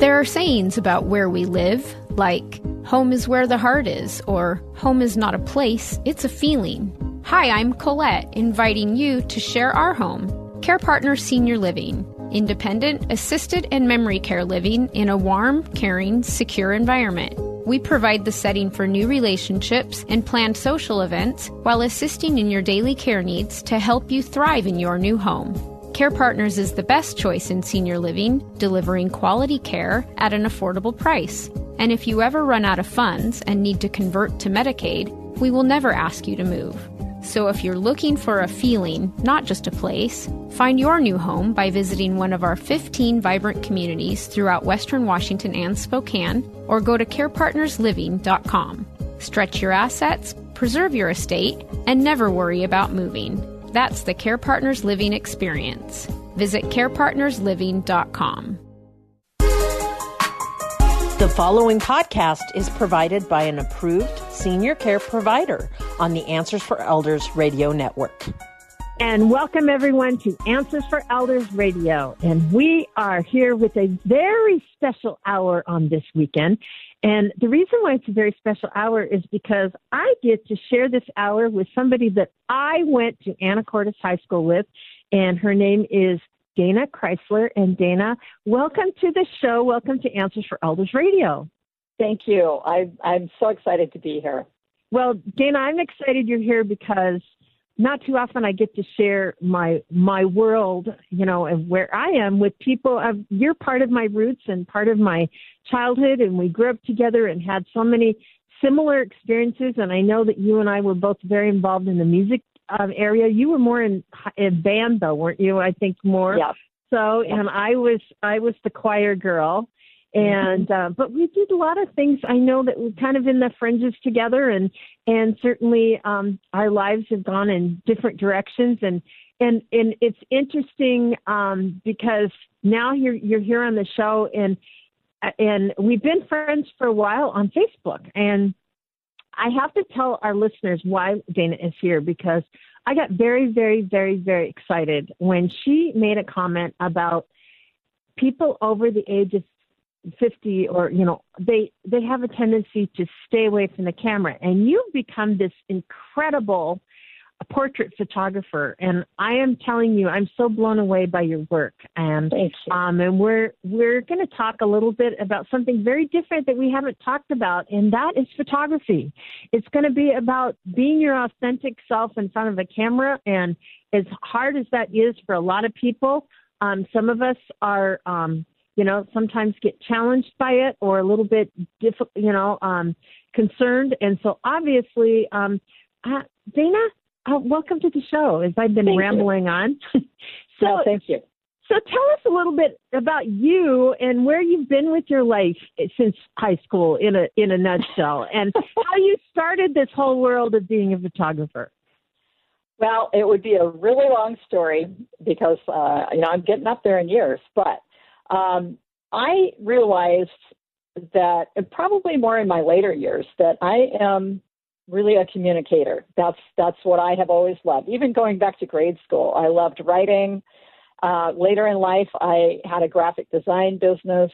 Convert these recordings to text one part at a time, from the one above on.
There are sayings about where we live, like, home is where the heart is, or home is not a place, it's a feeling. Hi, I'm Colette, inviting you to share our home. Care Partner Senior Living, independent, assisted, and memory care living in a warm, caring, secure environment. We provide the setting for new relationships and planned social events while assisting in your daily care needs to help you thrive in your new home. Care Partners is the best choice in senior living, delivering quality care at an affordable price. And if you ever run out of funds and need to convert to Medicaid, we will never ask you to move. So if you're looking for a feeling, not just a place, find your new home by visiting one of our 15 vibrant communities throughout Western Washington and Spokane, or go to carepartnersliving.com. Stretch your assets, preserve your estate, and never worry about moving. That's the Care Partners Living experience. Visit carepartnersliving.com. The following podcast is provided by an approved senior care provider on the Answers for Elders radio network. And welcome everyone to Answers for Elders Radio. And we are here with a very special hour on this weekend. And the reason why it's a very special hour is because I get to share this hour with somebody that I went to Anacortes High School with, and her name is Dana Chrysler. And Dana, welcome to the show. Welcome to Answers for Elders Radio. Thank you. I, I'm so excited to be here. Well, Dana, I'm excited you're here because not too often I get to share my my world, you know, of where I am with people. Of, you're part of my roots and part of my childhood, and we grew up together and had so many similar experiences. And I know that you and I were both very involved in the music um, area. You were more in, in band though, weren't you? I think more. Yeah. So, and I was I was the choir girl, and uh, but we did a lot of things. I know that we're kind of in the fringes together, and and certainly um, our lives have gone in different directions, and and and it's interesting um, because now you're you're here on the show, and and we've been friends for a while on Facebook, and I have to tell our listeners why Dana is here because I got very, very, very, very excited when she made a comment about people over the age of 50 or you know they they have a tendency to stay away from the camera. And you've become this incredible portrait photographer. And I am telling you I'm so blown away by your work. And um and we're we're going to talk a little bit about something very different that we haven't talked about and that is photography. It's going to be about being your authentic self in front of a camera and as hard as that is for a lot of people um some of us are um you know sometimes get challenged by it or a little bit difficult you know um concerned and so obviously um uh, Dana uh, welcome to the show. As I've been thank rambling you. on. so no, thank you. So tell us a little bit about you and where you've been with your life since high school, in a in a nutshell, and how you started this whole world of being a photographer. Well, it would be a really long story because uh, you know I'm getting up there in years, but um, I realized that probably more in my later years that I am really a communicator. That's that's what I have always loved. Even going back to grade school, I loved writing. Uh, later in life, I had a graphic design business,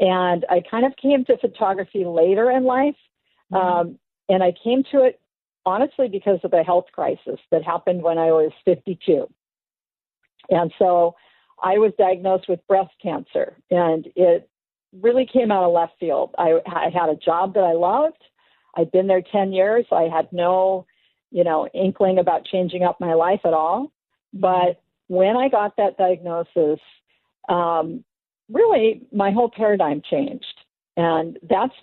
and I kind of came to photography later in life. Mm-hmm. Um, and I came to it honestly because of the health crisis that happened when I was 52. And so I was diagnosed with breast cancer, and it really came out of left field. I, I had a job that I loved. I'd been there 10 years. I had no, you know, inkling about changing up my life at all. But when I got that diagnosis, um, really my whole paradigm changed. And that's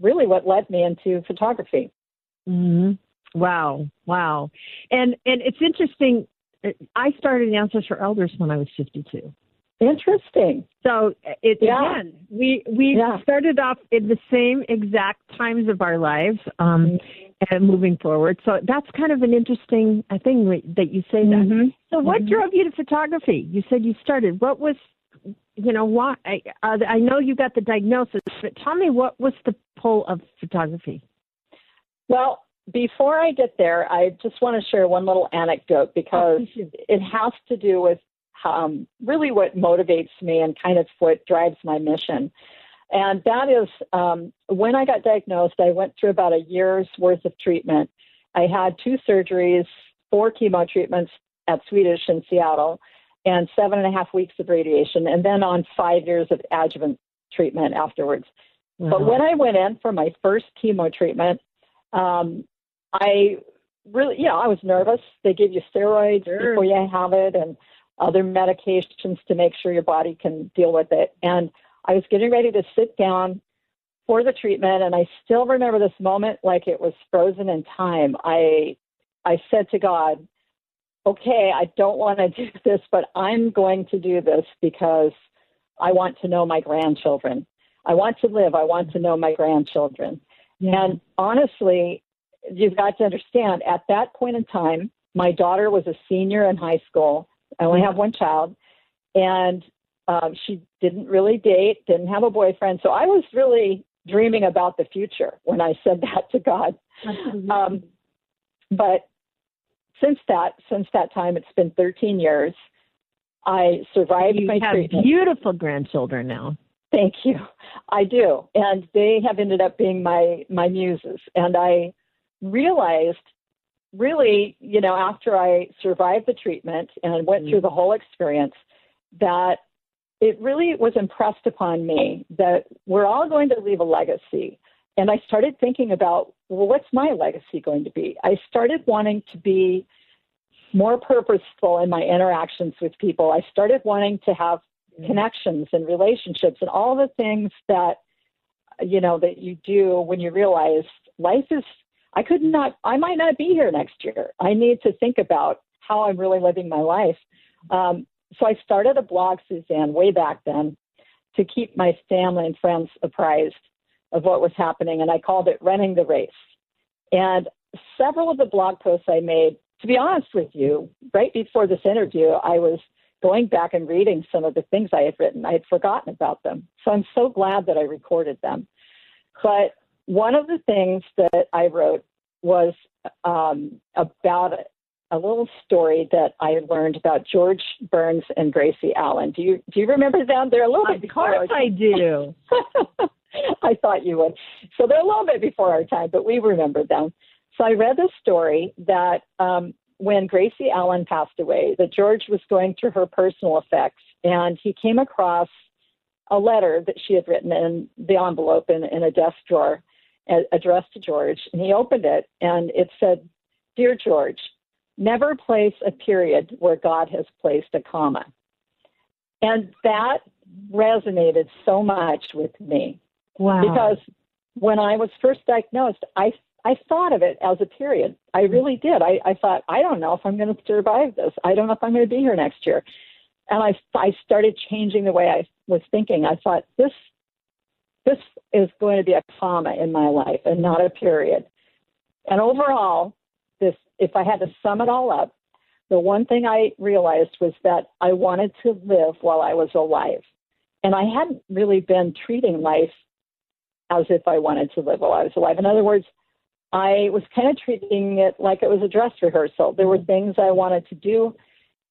really what led me into photography. Mm-hmm. Wow, wow. And and it's interesting. I started Answers for Elders when I was 52. Interesting. So it yeah. again, we we yeah. started off in the same exact times of our lives, um, mm-hmm. and moving forward. So that's kind of an interesting uh, thing that you say that. Mm-hmm. So what mm-hmm. drove you to photography? You said you started. What was, you know, why? I, uh, I know you got the diagnosis, but tell me what was the pull of photography? Well, before I get there, I just want to share one little anecdote because oh, it has to do with um, really what motivates me and kind of what drives my mission. And that is um, when I got diagnosed, I went through about a year's worth of treatment. I had two surgeries, four chemo treatments at Swedish in Seattle, and seven and a half weeks of radiation, and then on five years of adjuvant treatment afterwards. But when I went in for my first chemo treatment, um, I really, you know, I was nervous. They give you steroids sure. before you have it and other medications to make sure your body can deal with it. And I was getting ready to sit down for the treatment, and I still remember this moment like it was frozen in time. I I said to God, "Okay, I don't want to do this, but I'm going to do this because I want to know my grandchildren. I want to live. I want to know my grandchildren." Yeah. And honestly, you've got to understand at that point in time, my daughter was a senior in high school. I only have one child, and um, she didn't really date, didn't have a boyfriend. So I was really dreaming about the future when I said that to God. Um, but since that, since that time, it's been 13 years. I survived you my have treatment. beautiful grandchildren now. Thank you. I do, and they have ended up being my my muses. And I realized, really, you know, after I survived the treatment and went mm-hmm. through the whole experience, that it really was impressed upon me that we're all going to leave a legacy. And I started thinking about, well, what's my legacy going to be? I started wanting to be more purposeful in my interactions with people. I started wanting to have connections and relationships and all the things that, you know, that you do when you realize life is, I could not, I might not be here next year. I need to think about how I'm really living my life. Um, so I started a blog, Suzanne, way back then to keep my family and friends apprised of what was happening, and I called it Running the Race. And several of the blog posts I made, to be honest with you, right before this interview, I was going back and reading some of the things I had written. I had forgotten about them. So I'm so glad that I recorded them. But one of the things that I wrote was um, about a little story that I learned about George Burns and Gracie Allen. Do you do you remember them? They're a little bit. Of course, I do. I thought you would. So they're a little bit before our time, but we remember them. So I read this story that um, when Gracie Allen passed away, that George was going through her personal effects, and he came across a letter that she had written in the envelope in, in a desk drawer, addressed to George, and he opened it, and it said, "Dear George." Never place a period where God has placed a comma. And that resonated so much with me. Wow. Because when I was first diagnosed, I I thought of it as a period. I really did. I, I thought, I don't know if I'm going to survive this. I don't know if I'm going to be here next year. And I I started changing the way I was thinking. I thought this this is going to be a comma in my life and not a period. And overall, this, if I had to sum it all up, the one thing I realized was that I wanted to live while I was alive. And I hadn't really been treating life as if I wanted to live while I was alive. In other words, I was kind of treating it like it was a dress rehearsal. There were things I wanted to do,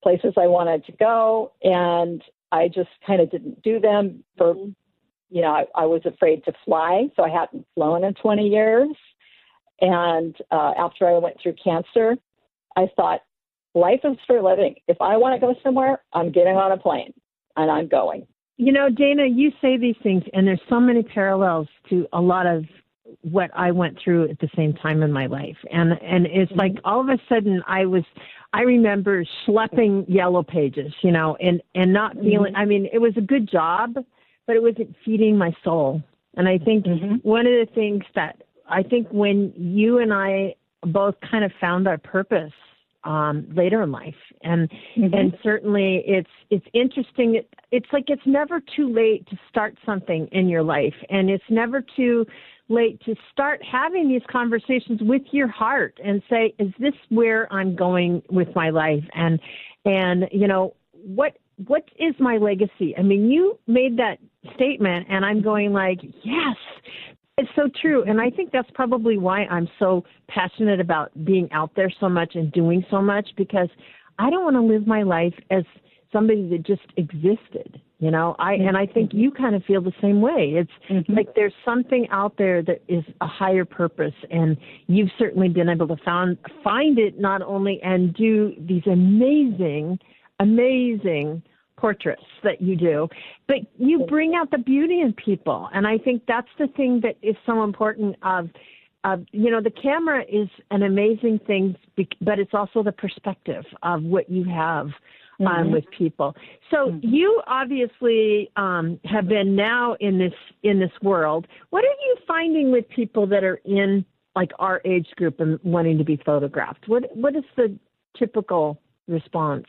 places I wanted to go, and I just kind of didn't do them for, mm-hmm. You know, I, I was afraid to fly, so I hadn't flown in 20 years. And uh, after I went through cancer, I thought, life is for living. If I want to go somewhere, I'm getting on a plane and I'm going. You know, Dana, you say these things, and there's so many parallels to a lot of what I went through at the same time in my life. And and it's mm-hmm. like all of a sudden I was I remember schlepping yellow pages, you know, and and not feeling mm-hmm. I mean, it was a good job, but it wasn't feeding my soul. And I think mm-hmm. one of the things that I think when you and I both kind of found our purpose um, later in life, and mm-hmm. and certainly it's it's interesting. It's like it's never too late to start something in your life, and it's never too late to start having these conversations with your heart and say, is this where I'm going with my life? And and you know what what is my legacy? I mean, you made that statement, and I'm going like, yes, it's so true. And I think that's probably why I'm so passionate about being out there so much and doing so much because I don't want to live my life as somebody that just existed. You know, I and I think you kind of feel the same way. It's mm-hmm. like there's something out there that is a higher purpose, and you've certainly been able to found find it not only and do these amazing, amazing portraits that you do, but you bring out the beauty in people, and I think that's the thing that is so important. Of uh, you know, the camera is an amazing thing, but it's also the perspective of what you have um, mm-hmm. with people. So mm-hmm. you obviously um, have been now in this in this world. What are you finding with people that are in like our age group and wanting to be photographed? What what is the typical response?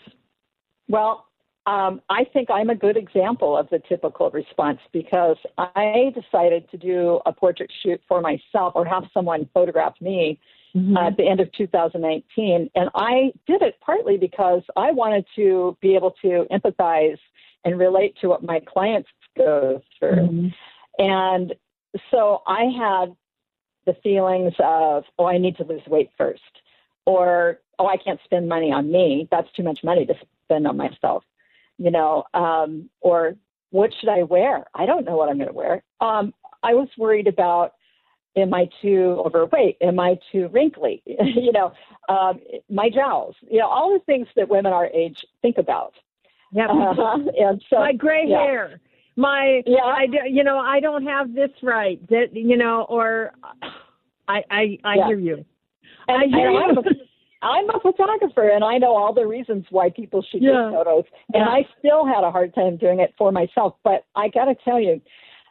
Well, um, I think I'm a good example of the typical response because I decided to do a portrait shoot for myself or have someone photograph me mm-hmm. uh, at the end of 2019. And I did it partly because I wanted to be able to empathize and relate to what my clients go through. Mm-hmm. And so I had the feelings of, oh, I need to lose weight first, or oh, I can't spend money on me. That's too much money to spend on myself you know, um, or what should I wear? I don't know what I'm going to wear. Um, I was worried about am I too overweight? Am I too wrinkly? you know, um, my jowls. You know, all the things that women our age think about. Yeah. Uh, and so my gray yeah. hair. My yeah. I you know I don't have this right. That you know or I I I yeah. hear you. And, I hear you. I'm a photographer and I know all the reasons why people should yeah. photos. And yeah. I still had a hard time doing it for myself. But I got to tell you,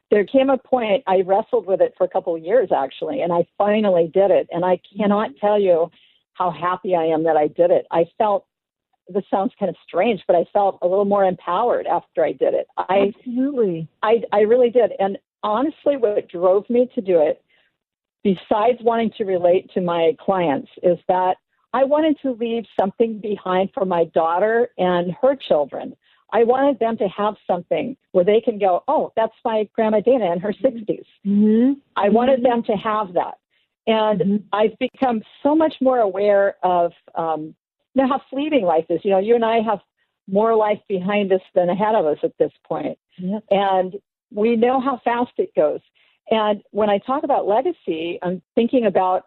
there came a point I wrestled with it for a couple of years actually, and I finally did it. And I cannot tell you how happy I am that I did it. I felt this sounds kind of strange, but I felt a little more empowered after I did it. I absolutely, I I really did. And honestly, what drove me to do it, besides wanting to relate to my clients, is that I wanted to leave something behind for my daughter and her children. I wanted them to have something where they can go, oh, that's my grandma Dana in her 60s. Mm-hmm. I wanted mm-hmm. them to have that. And mm-hmm. I've become so much more aware of um, you know, how fleeting life is. You know, you and I have more life behind us than ahead of us at this point. Yep. And we know how fast it goes. And when I talk about legacy, I'm thinking about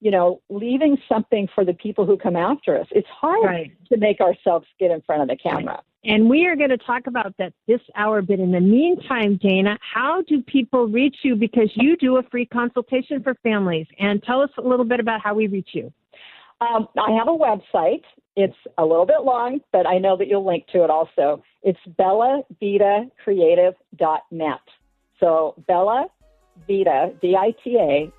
you know, leaving something for the people who come after us. It's hard right. to make ourselves get in front of the camera. And we are going to talk about that this hour. But in the meantime, Dana, how do people reach you? Because you do a free consultation for families. And tell us a little bit about how we reach you. Um, I have a website. It's a little bit long, but I know that you'll link to it also. It's bellavitacreative.net. So Bella Vita, V-I-T-A,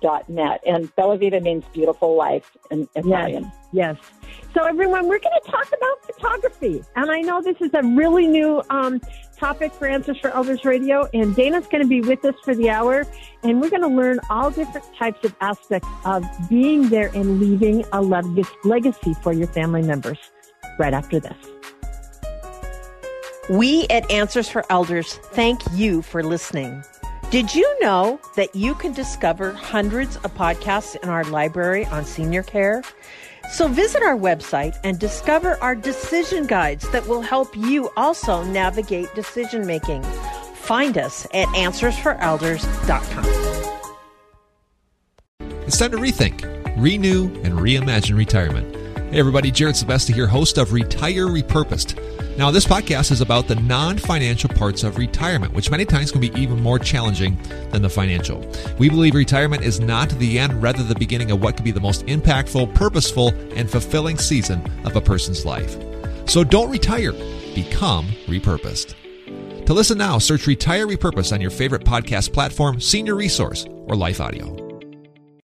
creative net. And Bella Vita means beautiful life in Italian. Yes. yes. So, everyone, we're going to talk about photography. And I know this is a really new um, topic for Answers for Elders Radio. And Dana's going to be with us for the hour. And we're going to learn all different types of aspects of being there and leaving a legacy for your family members right after this. We at Answers for Elders thank you for listening. Did you know that you can discover hundreds of podcasts in our library on senior care? So visit our website and discover our decision guides that will help you also navigate decision making. Find us at answersforelders.com. It's time to rethink, renew, and reimagine retirement. Hey everybody, Jared Sebesta here, host of Retire Repurposed. Now, this podcast is about the non financial parts of retirement, which many times can be even more challenging than the financial. We believe retirement is not the end, rather, the beginning of what could be the most impactful, purposeful, and fulfilling season of a person's life. So don't retire, become repurposed. To listen now, search Retire Repurposed on your favorite podcast platform, Senior Resource, or Life Audio.